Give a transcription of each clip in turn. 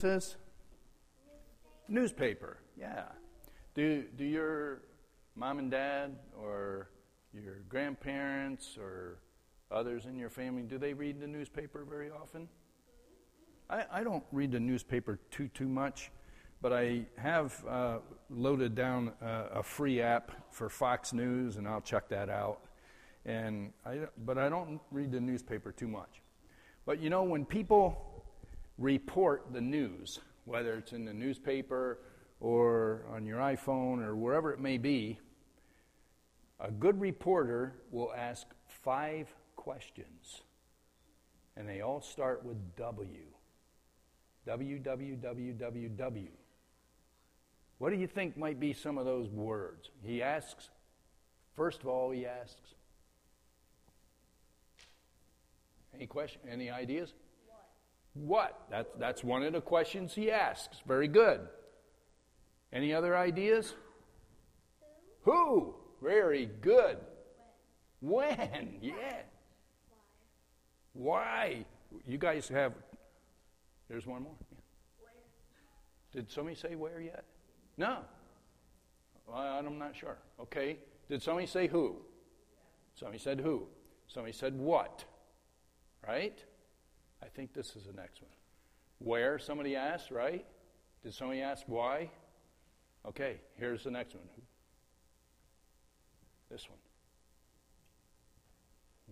says? Newspaper. Yeah. Do do your mom and dad or your grandparents or others in your family do they read the newspaper very often? I, I don't read the newspaper too too much, but I have uh, loaded down a, a free app for Fox News, and I'll check that out. And I, but I don't read the newspaper too much. But you know, when people report the news, whether it's in the newspaper or on your iPhone or wherever it may be, a good reporter will ask five questions. And they all start with W. W, W, W, W, W. What do you think might be some of those words? He asks, first of all, he asks, any question, any ideas? What? That, that's one of the questions he asks. Very good. Any other ideas? Who? Who? Very good. When? when? Yeah. Why? Why? You guys have. There's one more. Yeah. Did somebody say where yet? No. I'm not sure. Okay. Did somebody say who? Somebody said who. Somebody said what. Right? I think this is the next one. Where, somebody asked, right? Did somebody ask why? Okay, here's the next one. This one.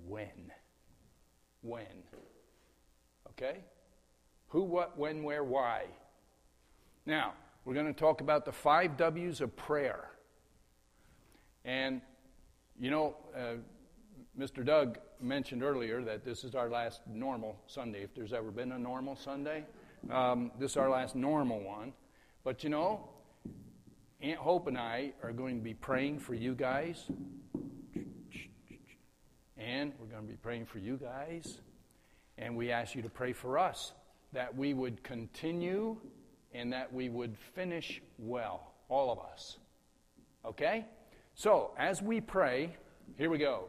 When? When? Okay? Who, what, when, where, why? Now, we're going to talk about the five W's of prayer. And, you know, uh, Mr. Doug mentioned earlier that this is our last normal Sunday, if there's ever been a normal Sunday. Um, this is our last normal one. But you know, Aunt Hope and I are going to be praying for you guys. And we're going to be praying for you guys. And we ask you to pray for us that we would continue and that we would finish well, all of us. Okay? So, as we pray, here we go.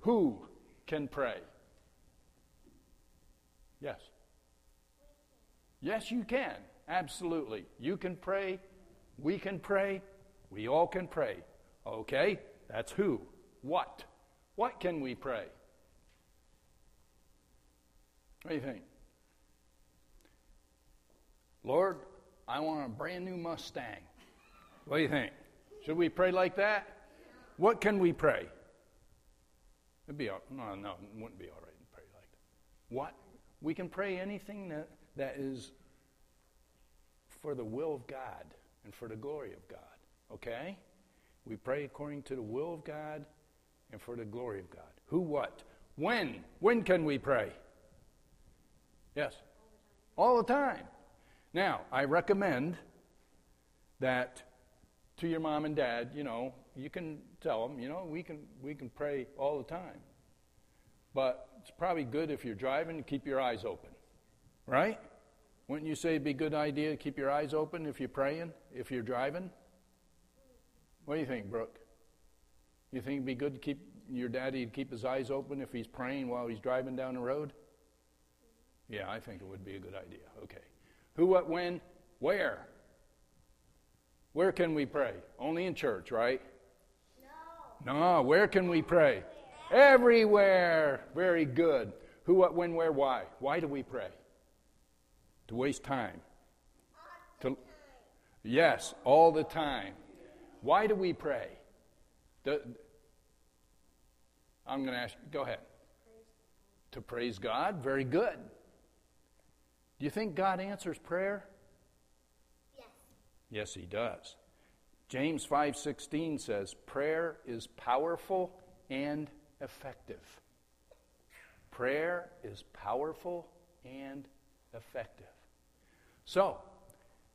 Who can pray? Yes. Yes, you can. Absolutely. You can pray. We can pray. We all can pray. Okay? That's who. What? What can we pray? What do you think? Lord, I want a brand new Mustang. What do you think? Should we pray like that? What can we pray? It'd be all, no, no, it wouldn't be all right to pray like that. What? We can pray anything that, that is for the will of God and for the glory of God. Okay? We pray according to the will of God and for the glory of God. Who, what? When? When can we pray? Yes? All the time. Now, I recommend that to your mom and dad, you know, you can tell them, you know, we can, we can pray all the time. But it's probably good if you're driving to keep your eyes open, right? Wouldn't you say it'd be a good idea to keep your eyes open if you're praying, if you're driving? What do you think, Brooke? You think it'd be good to keep your daddy to keep his eyes open if he's praying while he's driving down the road? Yeah, I think it would be a good idea. Okay. Who, what, when, where? Where can we pray? Only in church, right? No. Where can we pray? Everywhere. Very good. Who, what, when, where, why? Why do we pray? To waste time. To, yes, all the time. Why do we pray? The, I'm going to ask you, go ahead. To praise God? Very good. Do you think God answers prayer? Yes. Yes, he does. James 5:16 says, "Prayer is powerful and effective." Prayer is powerful and effective. So,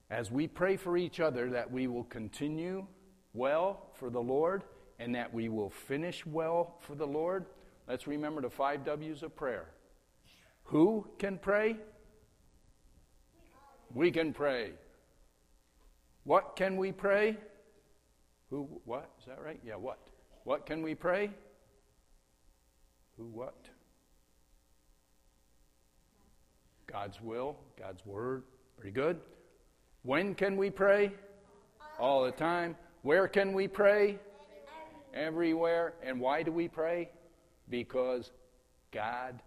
as we pray for each other that we will continue well for the Lord and that we will finish well for the Lord, let's remember the 5 W's of prayer. Who can pray? We can pray. What can we pray? Who, what? Is that right? Yeah, what? What can we pray? Who, what? God's will, God's word, Pretty good. When can we pray? All the time. Where can we pray? Everywhere. And why do we pray? Because God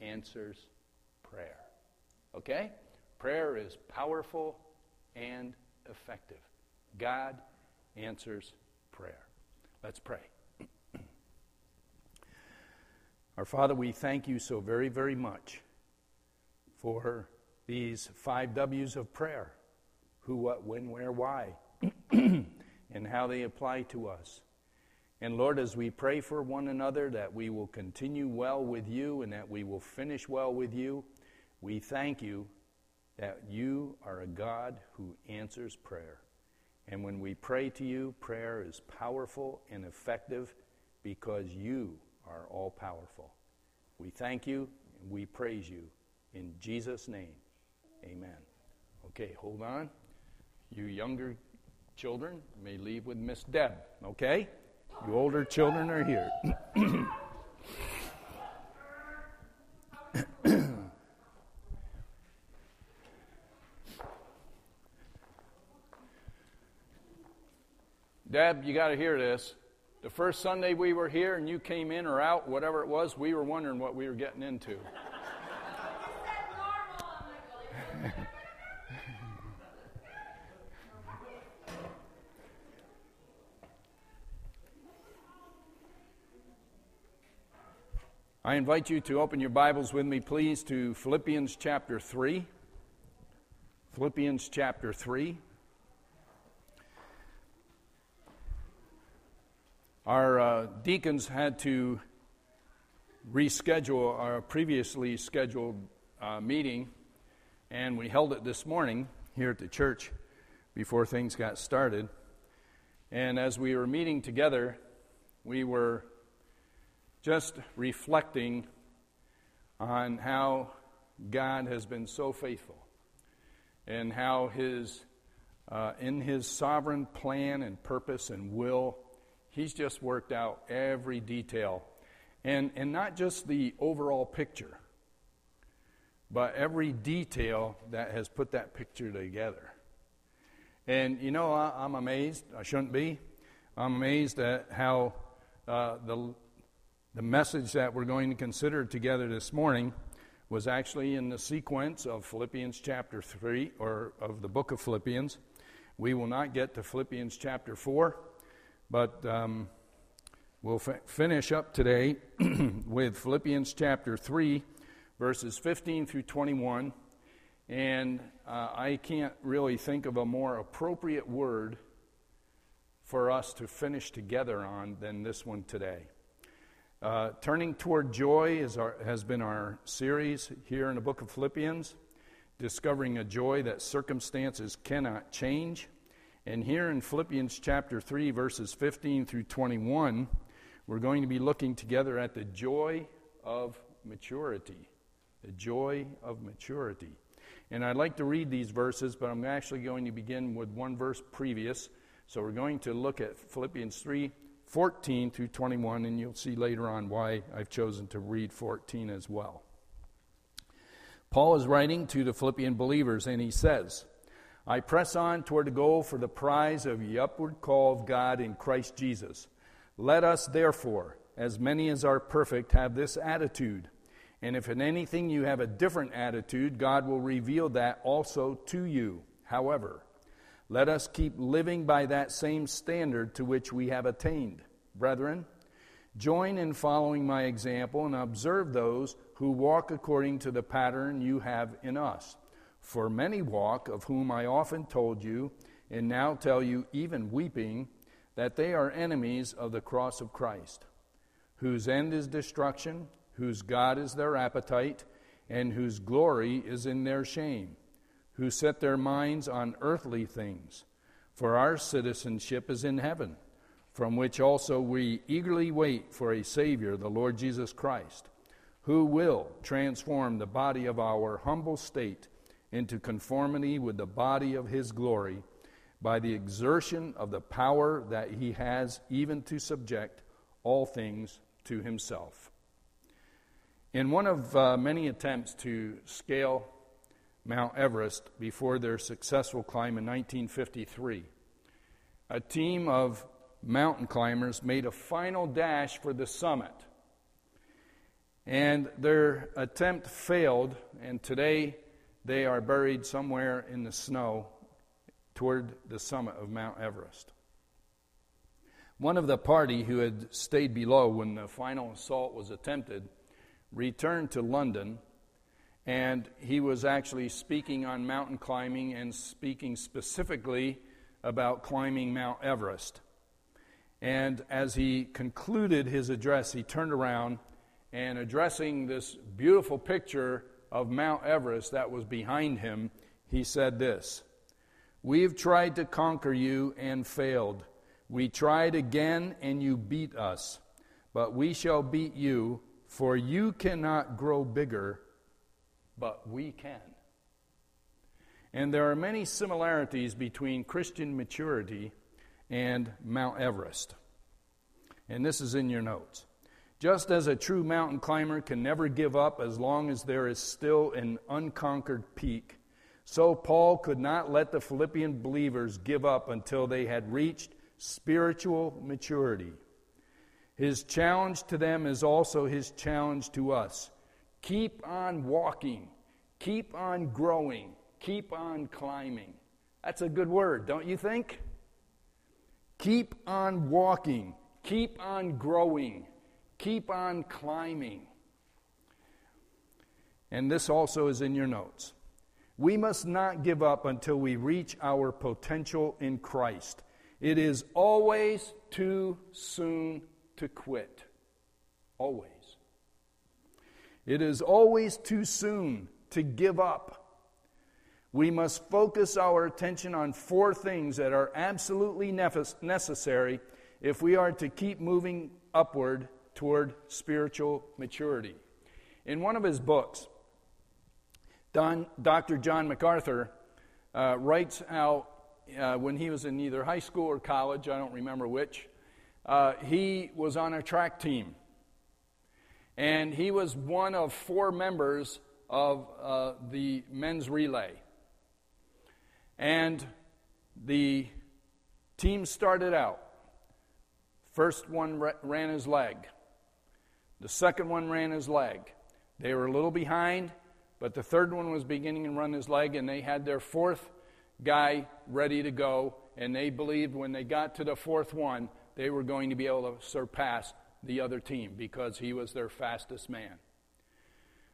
answers prayer. Okay? Prayer is powerful and effective. God answers prayer. Let's pray. Our Father, we thank you so very, very much for these five W's of prayer who, what, when, where, why, and how they apply to us. And Lord, as we pray for one another that we will continue well with you and that we will finish well with you, we thank you that you are a God who answers prayer. And when we pray to you, prayer is powerful and effective because you are all powerful. We thank you and we praise you. In Jesus' name, amen. Okay, hold on. You younger children may leave with Miss Deb, okay? You older children are here. Deb, you got to hear this. The first Sunday we were here and you came in or out, whatever it was, we were wondering what we were getting into. I invite you to open your Bibles with me, please, to Philippians chapter 3. Philippians chapter 3. Our uh, deacons had to reschedule our previously scheduled uh, meeting, and we held it this morning here at the church before things got started. And as we were meeting together, we were just reflecting on how God has been so faithful and how his uh, in his sovereign plan and purpose and will he's just worked out every detail. And and not just the overall picture but every detail that has put that picture together. And you know I, am amazed i shouldn't be i'm amazed at how uh, the the message that we're going to consider together this morning was actually in the sequence of Philippians chapter 3, or of the book of Philippians. We will not get to Philippians chapter 4, but um, we'll f- finish up today with Philippians chapter 3, verses 15 through 21. And uh, I can't really think of a more appropriate word for us to finish together on than this one today. Uh, Turning Toward Joy our, has been our series here in the book of Philippians, discovering a joy that circumstances cannot change. And here in Philippians chapter 3, verses 15 through 21, we're going to be looking together at the joy of maturity. The joy of maturity. And I'd like to read these verses, but I'm actually going to begin with one verse previous. So we're going to look at Philippians 3 14 through 21, and you'll see later on why I've chosen to read 14 as well. Paul is writing to the Philippian believers, and he says, I press on toward the goal for the prize of the upward call of God in Christ Jesus. Let us, therefore, as many as are perfect, have this attitude. And if in anything you have a different attitude, God will reveal that also to you. However, let us keep living by that same standard to which we have attained. Brethren, join in following my example and observe those who walk according to the pattern you have in us. For many walk, of whom I often told you, and now tell you, even weeping, that they are enemies of the cross of Christ, whose end is destruction, whose God is their appetite, and whose glory is in their shame who set their minds on earthly things. For our citizenship is in heaven, from which also we eagerly wait for a Savior, the Lord Jesus Christ, who will transform the body of our humble state into conformity with the body of His glory by the exertion of the power that He has even to subject all things to Himself. In one of uh, many attempts to scale Mount Everest before their successful climb in 1953. A team of mountain climbers made a final dash for the summit. And their attempt failed, and today they are buried somewhere in the snow toward the summit of Mount Everest. One of the party who had stayed below when the final assault was attempted returned to London, and he was actually speaking on mountain climbing and speaking specifically about climbing Mount Everest. And as he concluded his address, he turned around and addressing this beautiful picture of Mount Everest that was behind him, he said this We've tried to conquer you and failed. We tried again, and you beat us. But we shall beat you, for you cannot grow bigger, but we can. And there are many similarities between Christian maturity and Mount Everest. And this is in your notes. Just as a true mountain climber can never give up as long as there is still an unconquered peak, so Paul could not let the Philippian believers give up until they had reached spiritual maturity. His challenge to them is also his challenge to us. Keep on walking, keep on growing, keep on climbing. That's a good word, don't you think? Keep on walking, keep on growing, keep on climbing. And this also is in your notes. We must not give up until we reach our potential in Christ. It is always too soon to quit. Always. It is always too soon to give up. We must focus our attention on four things that are absolutely necessary if we are to keep moving upward toward spiritual maturity. In one of his books, Don, Dr. John MacArthur uh, writes out uh, when he was in either high school or college, I don't remember which, uh, he was on a track team. And he was one of four members of uh, the men's relay. And the team started out. First one ran his leg. The second one ran his leg. They were a little behind, but the third one was beginning to run his leg, and they had their fourth guy ready to go, and they believed when they got to the fourth one, they were going to be able to surpass the other team because he was their fastest man.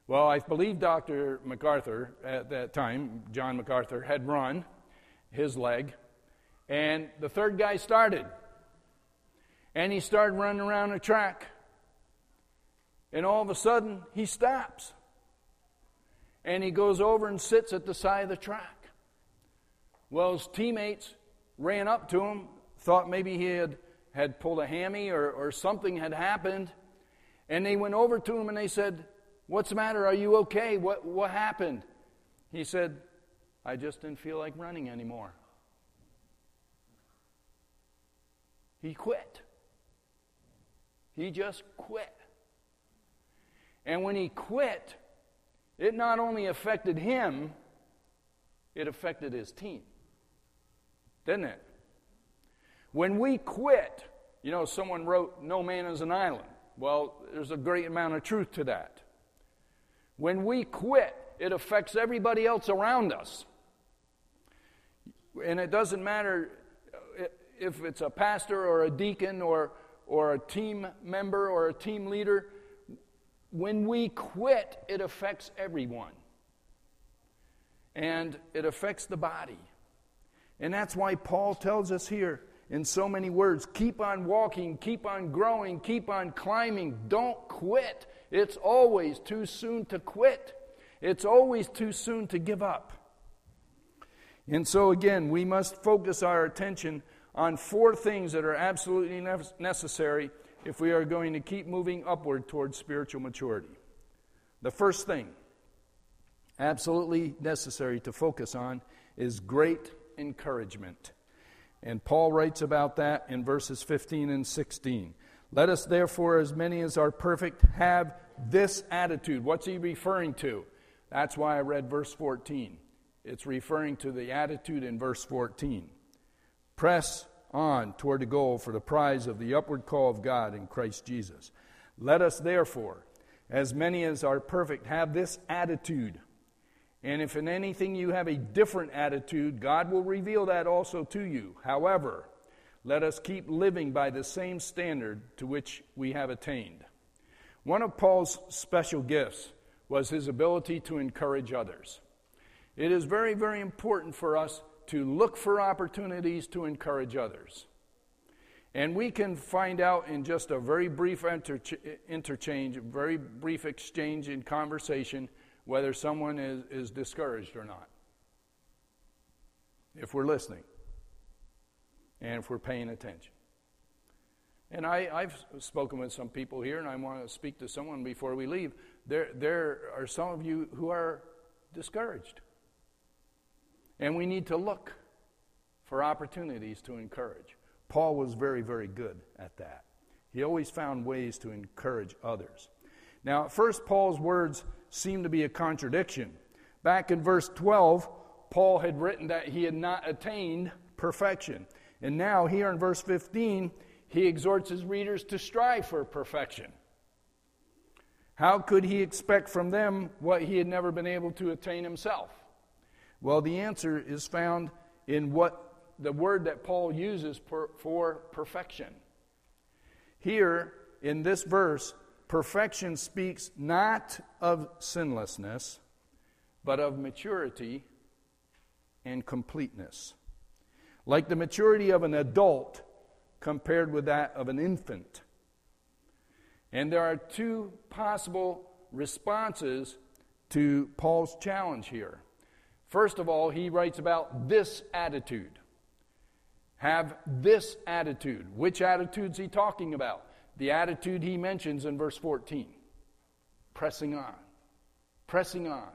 Well, I believe Dr. MacArthur at that time, John MacArthur, had run his leg, and the third guy started. And he started running around the track. And all of a sudden, he stops. And he goes over and sits at the side of the track. Well, his teammates ran up to him, thought maybe he had, had pulled a hammy or, or something had happened. And they went over to him and they said, What's the matter? Are you okay? What, what happened? He said, I just didn't feel like running anymore. He quit. He just quit. And when he quit, it not only affected him, it affected his team didn't it? When we quit, you know, someone wrote, No man is an island. Well, there's a great amount of truth to that. When we quit, it affects everybody else around us. And it doesn't matter if it's a pastor or a deacon or, or a team member or a team leader. When we quit, it affects everyone. And it affects the body. And that's why Paul tells us here in so many words keep on walking, keep on growing, keep on climbing. Don't quit. It's always too soon to quit, it's always too soon to give up. And so, again, we must focus our attention on four things that are absolutely necessary if we are going to keep moving upward towards spiritual maturity. The first thing, absolutely necessary to focus on, is great encouragement. And Paul writes about that in verses 15 and 16. Let us therefore, as many as are perfect, have this attitude. What's he referring to? That's why I read verse 14. It's referring to the attitude in verse 14. Press on toward the goal for the prize of the upward call of God in Christ Jesus. Let us therefore, as many as are perfect, have this attitude. And if in anything you have a different attitude, God will reveal that also to you. However, let us keep living by the same standard to which we have attained. One of Paul's special gifts was his ability to encourage others. It is very, very important for us to look for opportunities to encourage others. And we can find out in just a very brief interchange, very brief exchange in conversation, whether someone is, is discouraged or not. If we're listening and if we're paying attention. And I, I, have spoken with some people here, and I want to speak to someone before we leave. There, there are some of you who are discouraged. And we need to look for opportunities to encourage. Paul was very, very good at that. He always found ways to encourage others. Now, at first, Paul's words seem to be a contradiction. Back in verse 12, Paul had written that he had not attained perfection. And now, here in verse 15, he exhorts his readers to strive for perfection. How could he expect from them what he had never been able to attain himself? Well, the answer is found in what the word that Paul uses per, for perfection. Here in this verse, perfection speaks not of sinlessness, but of maturity and completeness. Like the maturity of an adult compared with that of an infant. And there are two possible responses to Paul's challenge here. First of all, he writes about this attitude. Have this attitude. Which attitude is he talking about? The attitude he mentions in verse 14 pressing on, pressing on,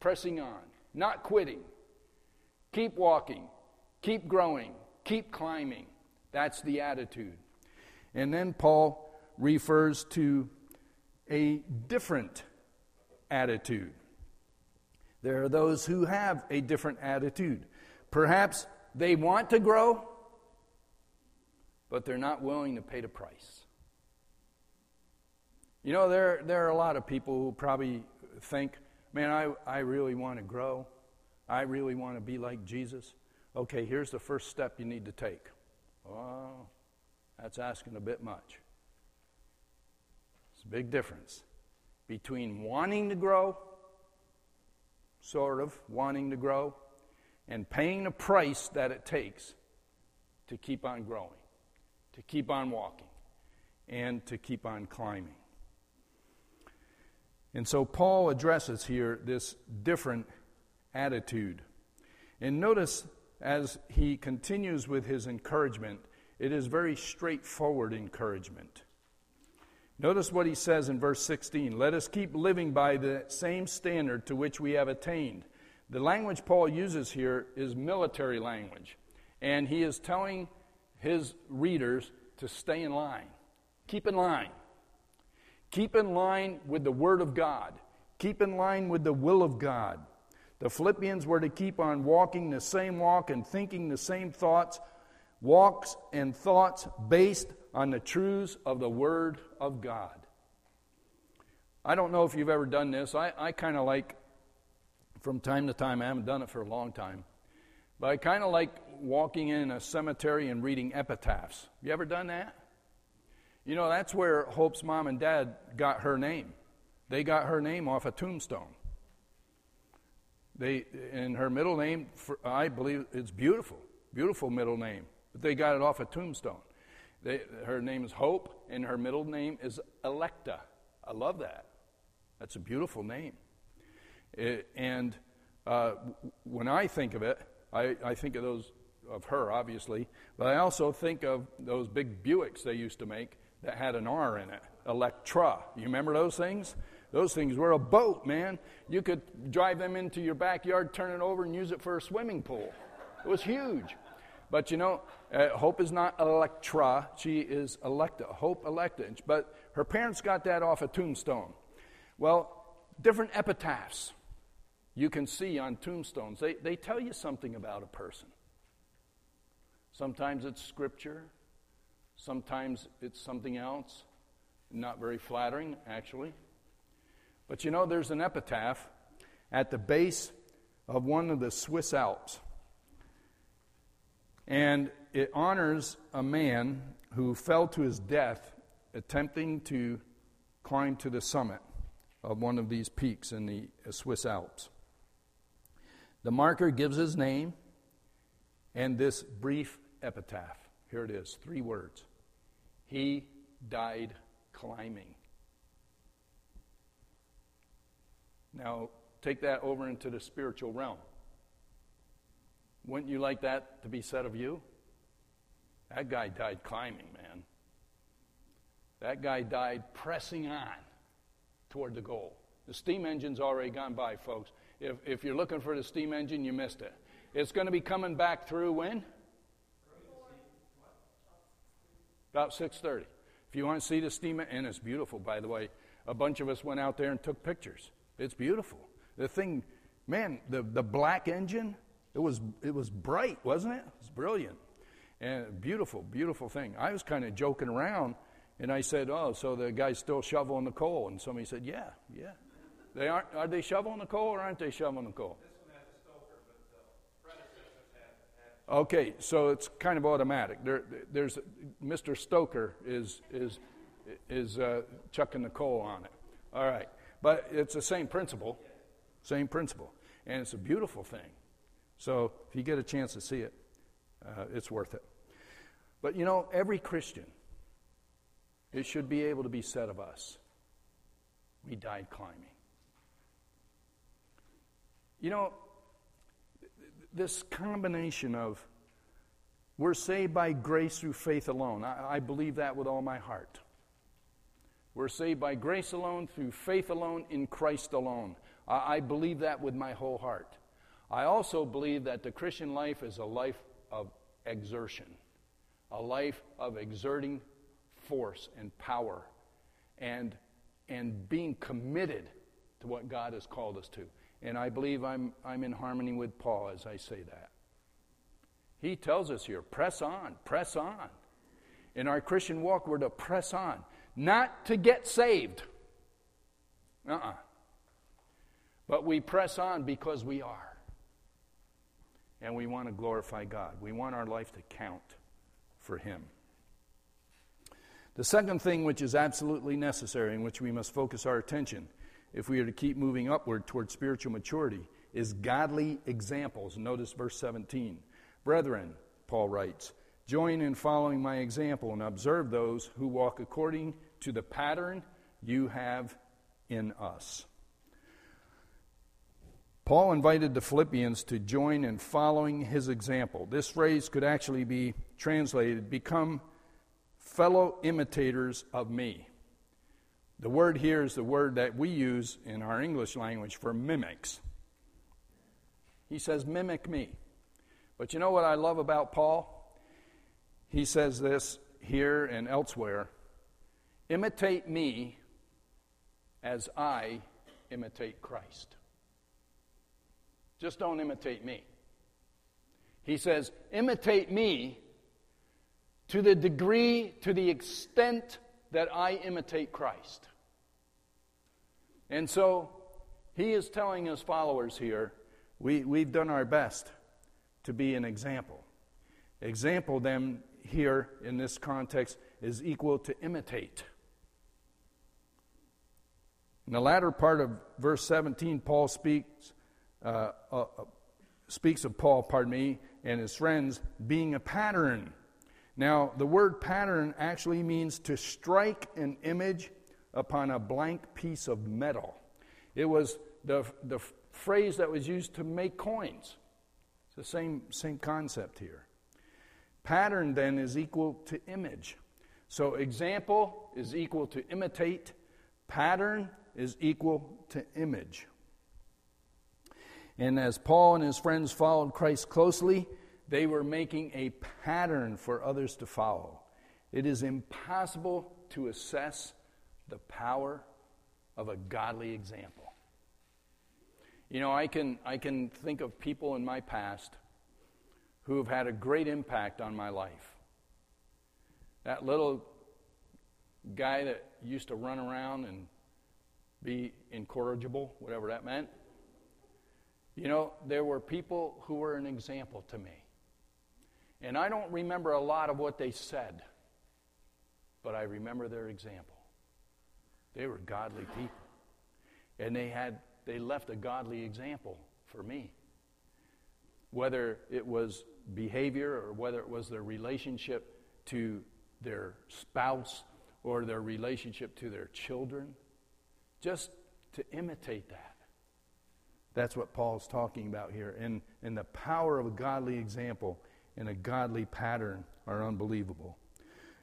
pressing on, not quitting. Keep walking, keep growing, keep climbing. That's the attitude. And then Paul refers to a different attitude. There are those who have a different attitude. Perhaps they want to grow, but they're not willing to pay the price. You know, there, there are a lot of people who probably think, man, I, I really want to grow. I really want to be like Jesus. Okay, here's the first step you need to take well, that's asking a bit much. It's a big difference between wanting to grow, sort of wanting to grow, and paying the price that it takes to keep on growing, to keep on walking, and to keep on climbing. And so Paul addresses here this different attitude. And notice as he continues with his encouragement, it is very straightforward encouragement. Notice what he says in verse 16 Let us keep living by the same standard to which we have attained. The language Paul uses here is military language, and he is telling his readers to stay in line. Keep in line. Keep in line with the Word of God. Keep in line with the will of God. The Philippians were to keep on walking the same walk and thinking the same thoughts, walks and thoughts based on the truths of the Word of God. I don't know if you've ever done this. I, I kind of like, from time to time, I haven't done it for a long time, but I kind of like walking in a cemetery and reading epitaphs. Have you ever done that? You know, that's where Hope's mom and dad got her name. They got her name off a tombstone. They, and her middle name, I believe, it's beautiful, beautiful middle name. But they got it off a tombstone. They, her name is Hope, and her middle name is Electa. I love that. That's a beautiful name. It, and uh, when I think of it, I, I think of those of her, obviously, but I also think of those big Buicks they used to make that had an R in it, Electra. You remember those things? Those things were a boat, man. You could drive them into your backyard, turn it over, and use it for a swimming pool. It was huge. But you know, uh, Hope is not Electra, she is Electa, Hope Electa. But her parents got that off a tombstone. Well, different epitaphs. you can see on tombstones, they, they tell you something about a person. Sometimes it's scripture, sometimes it's something else. Not very flattering, actually. But you know, there's an epitaph at the base of one of the Swiss Alps. And it honors a man who fell to his death attempting to climb to the summit of one of these peaks in the Swiss Alps. The marker gives his name and this brief epitaph. Here it is three words. He died climbing. Now, take that over into the spiritual realm. Wouldn't you like that to be said of you? That guy died climbing, man. That guy died pressing on toward the goal. The steam engine's already gone by, folks. If, if you're looking for the steam engine, you missed it. It's going to be coming back through when? About 6:30. If you want to see the steam, and it's beautiful, by the way. A bunch of us went out there and took pictures. It's beautiful. The thing, man, the, the black engine, it was, it was bright, wasn't it? It was brilliant. And beautiful, beautiful thing. I was kind of joking around, and I said, Oh, so the guy's still shoveling the coal? And somebody said, Yeah, yeah. They aren't, are they shoveling the coal or aren't they shoveling the coal? Okay, so it's kind of automatic. There, there's Mr. Stoker is is is uh, chucking the coal on it. All right, but it's the same principle, same principle, and it's a beautiful thing. So if you get a chance to see it, uh, it's worth it. But you know, every Christian, it should be able to be said of us, we died climbing. You know, this combination of we're saved by grace through faith alone. I, I, believe that with all my heart. We're saved by grace alone, through faith alone, in Christ alone. I, believe that with my whole heart. I also believe that the Christian life is a life exertion, a life of exerting force and power and, and being committed to what God has called us to. And I believe I'm, I'm in harmony with Paul as I say that. He tells us here press on, press on. In our Christian walk, we're to press on, not to get saved. Uh uh-uh. uh But we press on because we are. And we want to glorify God. We want our life to count for Him. The second thing, which is absolutely necessary, in which we must focus our attention, if we are to keep moving upward toward spiritual maturity, is godly examples. Notice verse 17. Brethren, Paul writes, join in following my example and observe those who walk according to the pattern you have in us. Paul invited the Philippians to join in following his example. This phrase could actually be translated become fellow imitators of me. The word here is the word that we use in our English language for mimics. He says, mimic me. But you know what I love about Paul? He says this here and elsewhere imitate me as I imitate Christ. Just don't imitate me. He says, imitate me to the degree, to the extent that I imitate Christ. And so he is telling his followers here we, we've done our best to be an example. Example, then, here in this context, is equal to imitate. In the latter part of verse 17, Paul speaks, uh, uh, speaks of Paul, pardon me, and his friends being a pattern now, the word pattern actually means to strike an image upon a blank piece of metal. It was the, the phrase that was used to make coins. It's the same, same concept here. Pattern then is equal to image. So, example is equal to imitate, pattern is equal to image. And as Paul and his friends followed Christ closely, they were making a pattern for others to follow. It is impossible to assess the power of a godly example. You know, I can, I can think of people in my past who have had a great impact on my life. That little guy that used to run around and be incorrigible, whatever that meant. You know, there were people who were an example to me. And I don't remember a lot of what they said, but I remember their example. They were godly people. And they had they left a godly example for me. Whether it was behavior or whether it was their relationship to their spouse or their relationship to their children, just to imitate that. That's what Paul's talking about here. And, and the power of a godly example and a godly pattern are unbelievable.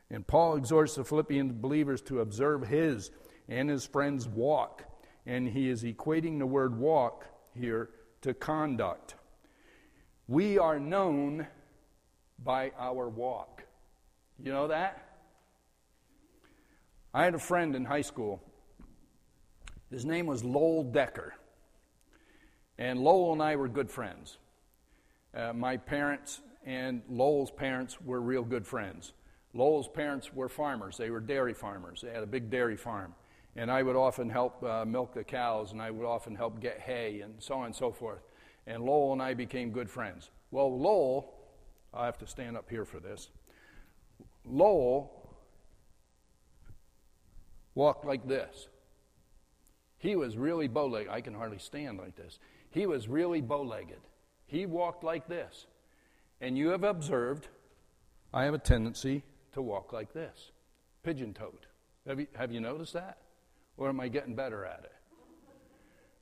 And Paul exhorts the Philippian believers to observe his and his friends' walk and he is equating the word walk here to conduct. We are known by our walk. You know that? I had a friend in high school. His name was Lowell Decker. And Lowell and I were good friends. Uh, my parents and Lowell's parents were real good friends. Lowell's parents were farmers, they were dairy farmers. They had a big dairy farm. And I would often help uh, milk the cows, and I would often help get hay, and so on and so forth. And Lowell and I became good friends. Well, Lowell, I have to stand up here for this. Lowell walked like this. He was really bow legged. I can hardly stand like this. He was really bow legged. He walked like this. And you have observed, I have a tendency to walk like this pigeon toed. Have you, have you noticed that? Or am I getting better at it?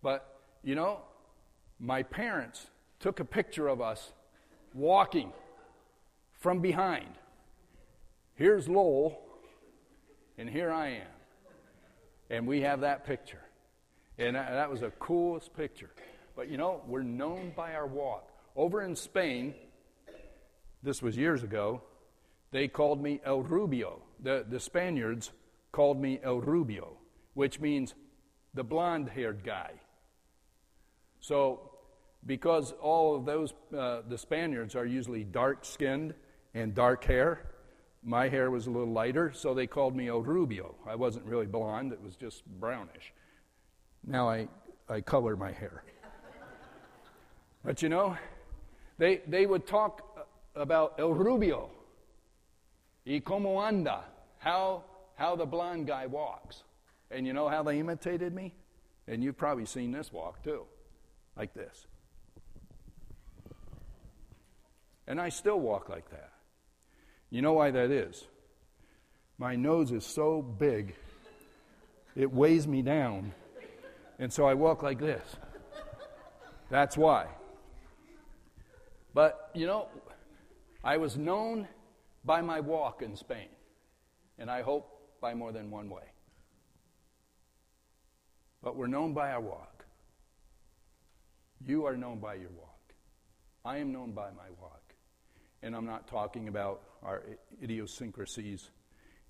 But, you know, my parents took a picture of us walking from behind. Here's Lowell, and here I am. And we have that picture. And that was the coolest picture. But you know, we're known by our walk. Over in Spain, this was years ago, they called me El Rubio. The, the Spaniards called me El Rubio which means the blonde haired guy. So, because all of those, uh, the Spaniards are usually dark skinned and dark hair, my hair was a little lighter, so they called me El Rubio. I wasn't really blonde, it was just brownish. Now I, I color my hair. But you know, they, they would talk about El Rubio y como anda, how, how the blonde guy walks. And you know how they imitated me? And you've probably seen this walk too, like this. And I still walk like that. You know why that is? My nose is so big, it weighs me down. And so I walk like this. That's why. But, you know, I was known by my walk in Spain, and I hope by more than one way but we're known by our walk. You are known by your walk. I am known by my walk. And I'm not talking about our idiosyncrasies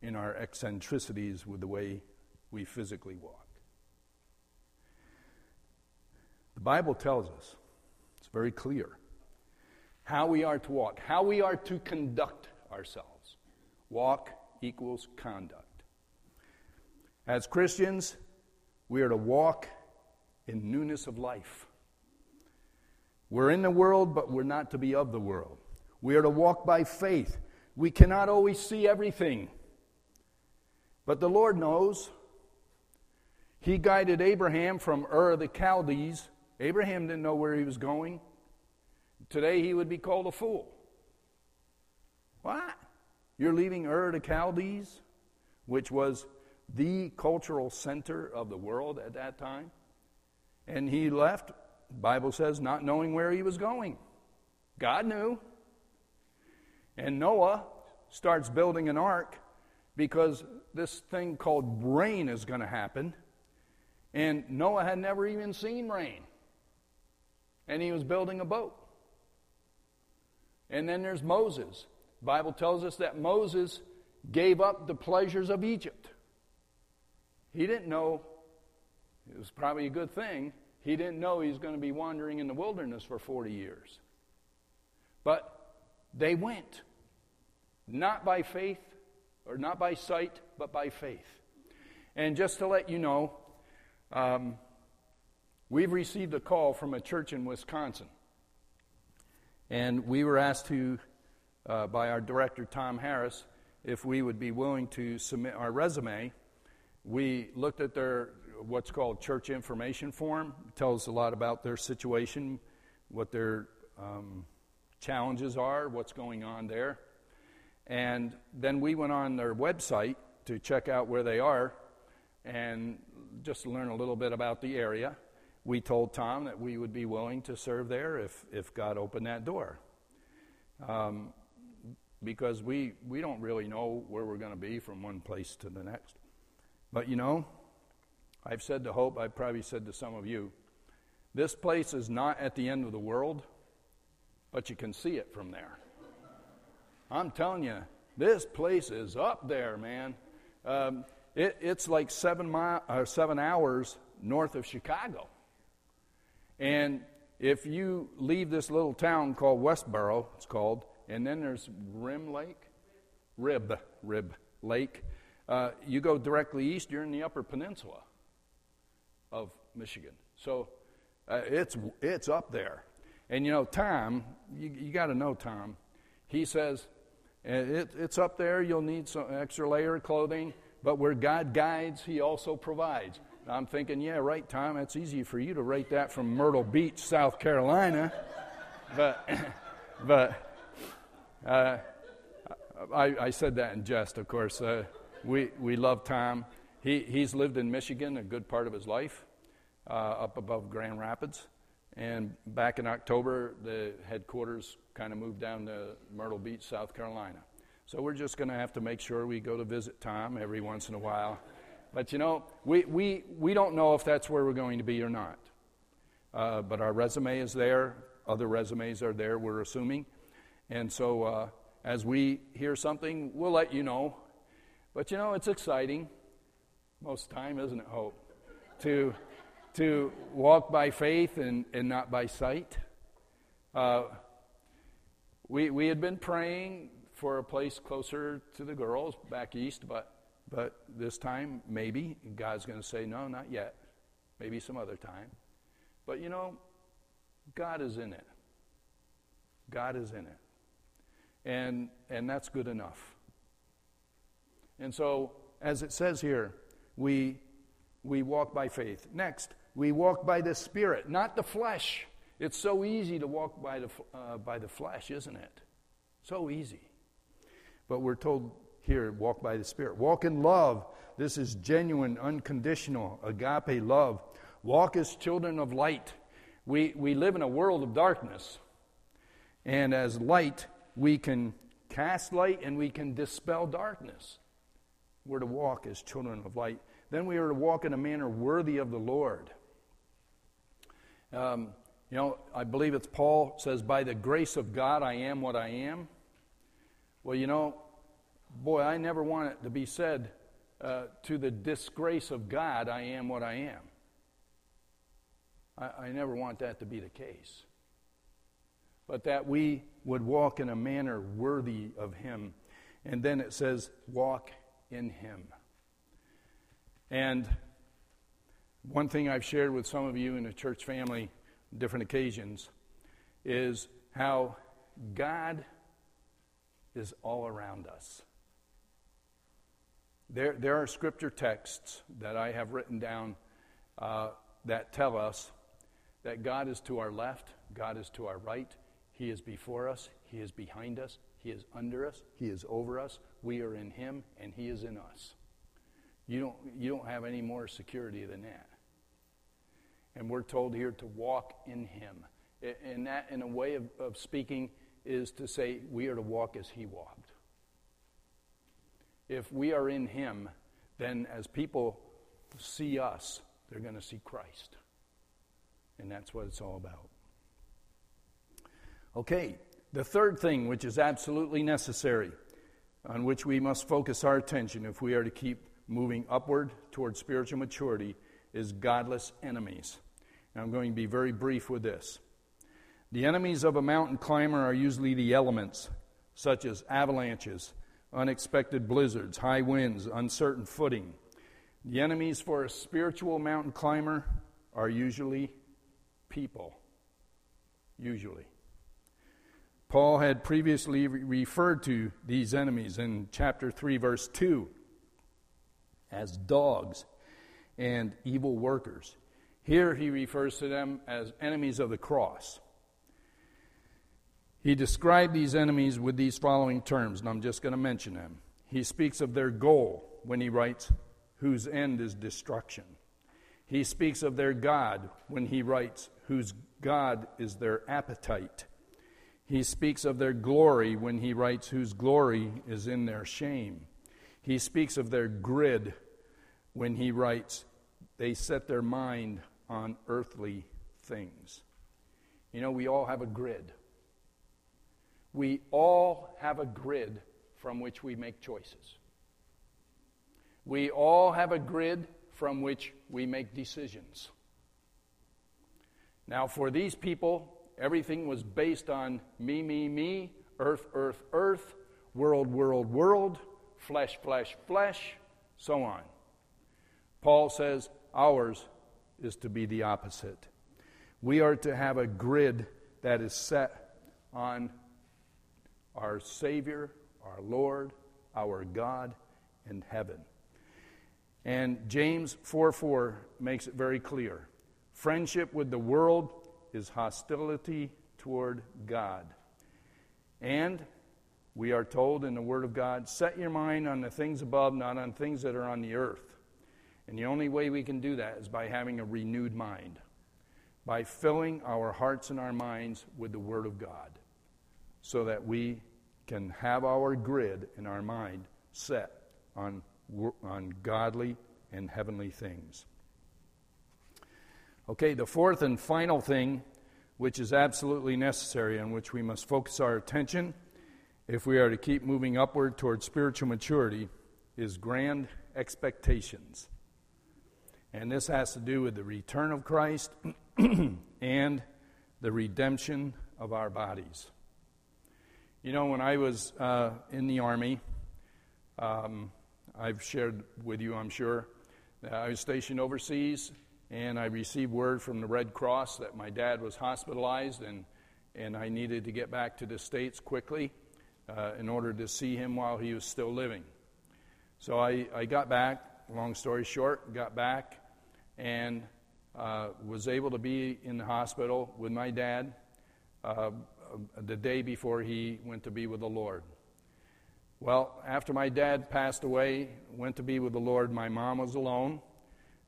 and our eccentricities with the way we physically walk. The Bible tells us, it's very clear, how we are to walk, how we are to conduct ourselves. Walk equals conduct. As Christians, we are to walk in newness of life. We're in the world, but we're not to be of the world. We are to walk by faith. We cannot always see everything, but the Lord knows. He guided Abraham from Ur of the Chaldees. Abraham didn't know where he was going. Today he would be called a fool. What? You're leaving Ur to Chaldees, which was the cultural center of the world at that time. And he left, Bible says, not knowing where he was going. God knew. And Noah starts building an ark because this thing called rain is going to happen. And Noah had never even seen rain. And he was building a boat. And then there's Moses. The Bible tells us that Moses gave up the pleasures of Egypt. He didn't know, it was probably a good thing, he didn't know he was going to be wandering in the wilderness for 40 years. But they went, not by faith or not by sight, but by faith. And just to let you know, um, we've received a call from a church in Wisconsin. And we were asked to, uh, by our director, Tom Harris, if we would be willing to submit our resume. We looked at their what's called church information form. It tells a lot about their situation, what their um, challenges are, what's going on there. And then we went on their website to check out where they are and just learn a little bit about the area. We told Tom that we would be willing to serve there if, if God opened that door. Um, because we, we don't really know where we're going to be from one place to the next. But you know, I've said to Hope, I've probably said to some of you, this place is not at the end of the world, but you can see it from there. I'm telling you, this place is up there, man. Um, it, it's like seven, mile, uh, seven hours north of Chicago. And if you leave this little town called Westboro, it's called, and then there's Rim Lake, Rib, Rib Lake, uh, you go directly east, you're in the Upper Peninsula of Michigan. So uh, it's, it's up there. And you know, Tom, you, you got to know Tom. He says, it, it's up there, you'll need some extra layer of clothing, but where God guides, He also provides. I'm thinking, yeah, right, Tom, it's easy for you to write that from Myrtle Beach, South Carolina. but, but uh, I, I, said that in jest, of course. Uh, we, we love Tom. He, he's lived in Michigan a good part of his life uh, up above Grand Rapids. And back in October, the headquarters kind of moved down to Myrtle Beach, South Carolina. So we're just going to have to make sure we go to visit Tom every once in a while. But you know, we, we, we don't know if that's where we're going to be or not. Uh, but our resume is there, other resumes are there, we're assuming. And so uh, as we hear something, we'll let you know. But you know, it's exciting most time, isn't it, Hope? To to walk by faith and, and not by sight. Uh, we, we had been praying for a place closer to the girls back east, but, but this time, maybe God's going to say, no, not yet. Maybe some other time. But you know, God is in it. God is in it. And, and that's good enough. And so, as it says here, we, we walk by faith. Next, we walk by the Spirit, not the flesh. It's so easy to walk by the, uh, by the flesh, isn't it? So easy. But we're told here, walk by the Spirit. Walk in love. This is genuine, unconditional, agape love. Walk as children of light. We, we live in a world of darkness. And as light, we can cast light and we can dispel darkness. We're to walk as children of light. Then we are to walk in a manner worthy of the Lord. Um, you know, I believe it's Paul says, By the grace of God, I am what I am. Well, you know, boy, I never want it to be said, uh, To the disgrace of God, I am what I am. I, I never want that to be the case. But that we would walk in a manner worthy of Him. And then it says, Walk in Him. And one thing I've shared with some of you in the church family, different occasions, is how God is all around us. There, there are scripture texts that I have written down uh, that tell us that God is to our left, God is to our right, He is before us, He is behind us, He is under us, He is over us, we are in Him, and He is in us. You don't, you don't have any more security than that. And we're told here to walk in Him. And that, in a way of, of speaking, is to say we are to walk as He walked. If we are in Him, then as people see us, they're going to see Christ. And that's what it's all about. Okay, the third thing, which is absolutely necessary, on which we must focus our attention if we are to keep moving upward towards spiritual maturity, is godless enemies. And I'm going to be very brief with this. The enemies of a mountain climber are usually the elements, such as avalanches, unexpected blizzards, high winds, uncertain footing. The enemies for a spiritual mountain climber are usually people. Usually. Paul had previously re- referred to these enemies in chapter 3, verse 2 as dogs and evil workers. Here he refers to them as enemies of the cross. He described these enemies with these following terms, and I'm just going to mention them. He speaks of their goal when he writes, whose end is destruction. He speaks of their God when he writes, whose God is their appetite. He speaks of their glory when he writes, whose glory is in their shame. He speaks of their grid when he writes, they set their mind on earthly things. You know, we all have a grid. We all have a grid from which we make choices. We all have a grid from which we make decisions. Now, for these people, everything was based on me, me, me, earth, earth, earth, world, world, world, flesh, flesh, flesh, so on. Paul says ours is to be the opposite. We are to have a grid that is set on our Savior, our Lord, our God in heaven. And James 4 4 makes it very clear. Friendship with the world is hostility toward God. And we are told in the Word of God set your mind on the things above, not on things that are on the earth. And the only way we can do that is by having a renewed mind, by filling our hearts and our minds with the Word of God so that we can have our grid in our mind set on, on godly and heavenly things. Okay, the fourth and final thing, which is absolutely necessary and which we must focus our attention if we are to keep moving upward toward spiritual maturity, is grand expectations. And this has to do with the return of Christ and the redemption of our bodies. You know, when I was uh, in the Army, um, I've shared with you, I'm sure, that I was stationed overseas and I received word from the Red Cross that my dad was hospitalized and, and I needed to get back to the States quickly uh, in order to see him while he was still living. So I, I got back, long story short, got back and uh, was able to be in the hospital with my dad. Uh, the day before he went to be with the Lord. Well, after my dad passed away, went to be with the Lord, my mom was alone.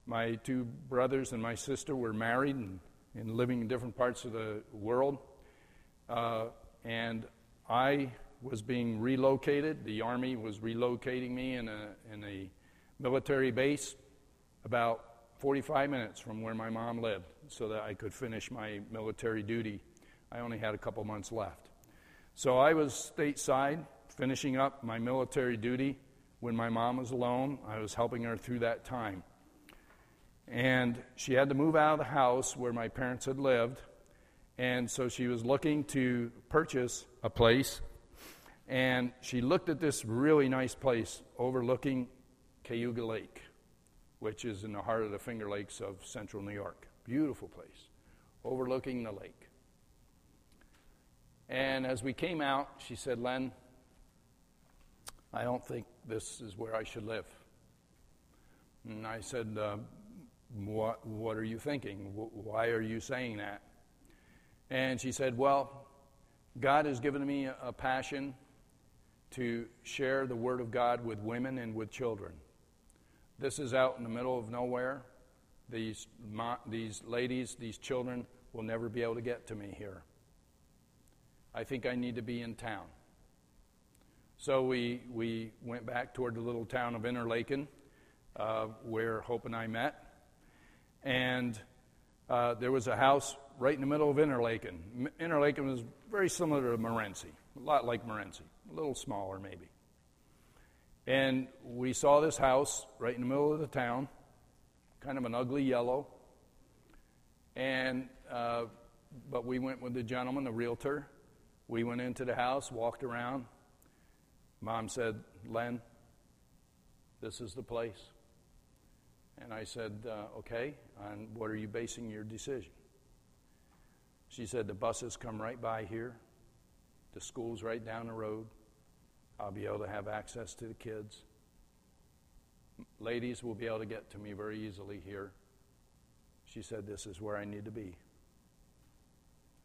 My two brothers and my sister were married and, and living in different parts of the world. Uh, and I was being relocated. The Army was relocating me in a, in a military base about 45 minutes from where my mom lived so that I could finish my military duty I only had a couple months left. So I was stateside, finishing up my military duty when my mom was alone. I was helping her through that time. And she had to move out of the house where my parents had lived. And so she was looking to purchase a place. And she looked at this really nice place overlooking Cayuga Lake, which is in the heart of the Finger Lakes of central New York. Beautiful place, overlooking the lake. And as we came out, she said, Len, I don't think this is where I should live. And I said, uh, what, what are you thinking? Why are you saying that? And she said, Well, God has given me a, passion to share the Word of God with women and with children. This is out in the middle of nowhere. These, these ladies, these children will never be able to get to me here. I think I need to be in town. So we, we went back toward the little town of Interlaken, uh, where Hope and I met. And uh, there was a house right in the middle of Interlaken. Interlaken was very similar to Morenci, a lot like Morenci, a little smaller maybe. And we saw this house right in the middle of the town, kind of an ugly yellow. And, uh, but we went with the gentleman, the realtor. We went into the house, walked around. Mom said, Len, this is the place. And I said, uh, okay, and what are you basing your decision? She said, the buses come right by here. The school's right down the road. I'll be able to have access to the kids. Ladies will be able to get to me very easily here. She said, This is where I need to be.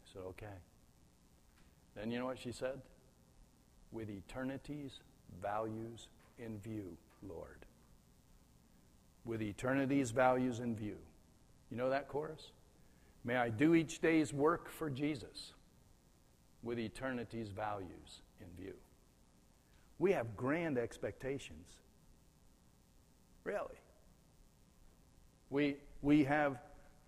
I said, Okay. Then you know what she said? With eternity's values in view, Lord. With eternity's values in view. You know that chorus? May I do each day's work for Jesus with eternity's values in view. We have grand expectations. Really. We, we have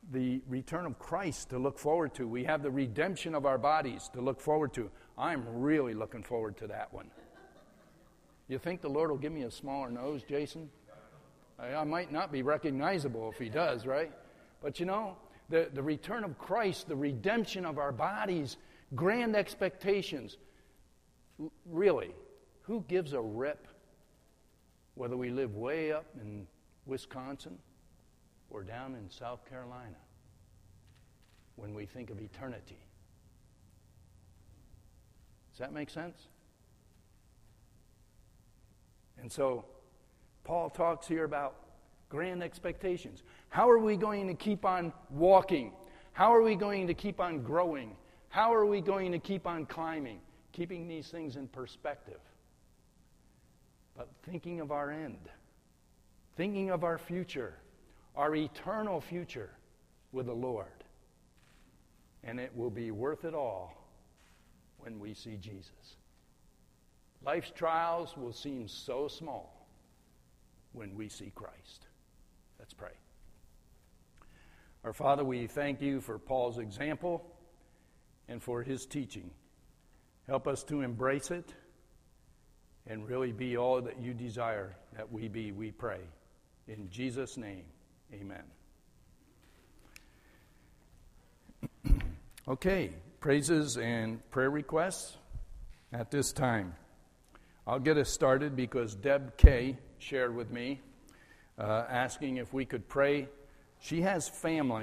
the return of Christ to look forward to. We have the redemption of our bodies to look forward to. I'm really looking forward to that one. You think the Lord will give me a smaller nose, Jason? I, I might not be recognizable if He does, right? But you know, the, the return of Christ, the redemption of our bodies, grand expectations. Really, who gives a rip whether we live way up in Wisconsin or down in South Carolina when we think of eternity? Does that make sense? And so, Paul talks here about grand expectations. How are we going to keep on walking? How are we going to keep on growing? How are we going to keep on climbing? Keeping these things in perspective but thinking of our end, thinking of our future, our eternal future with the Lord. And it will be worth it all when we see Jesus. Life's trials will seem so small when we see Christ. Let's pray. Our Father, we thank you for Paul's example and for his teaching. Help us to embrace it and really be all that you desire that we be, we pray. In Jesus' name, amen. okay, praises and prayer requests at this time. I'll get us started because Deb Kay shared with me uh, asking if we could pray. She has family.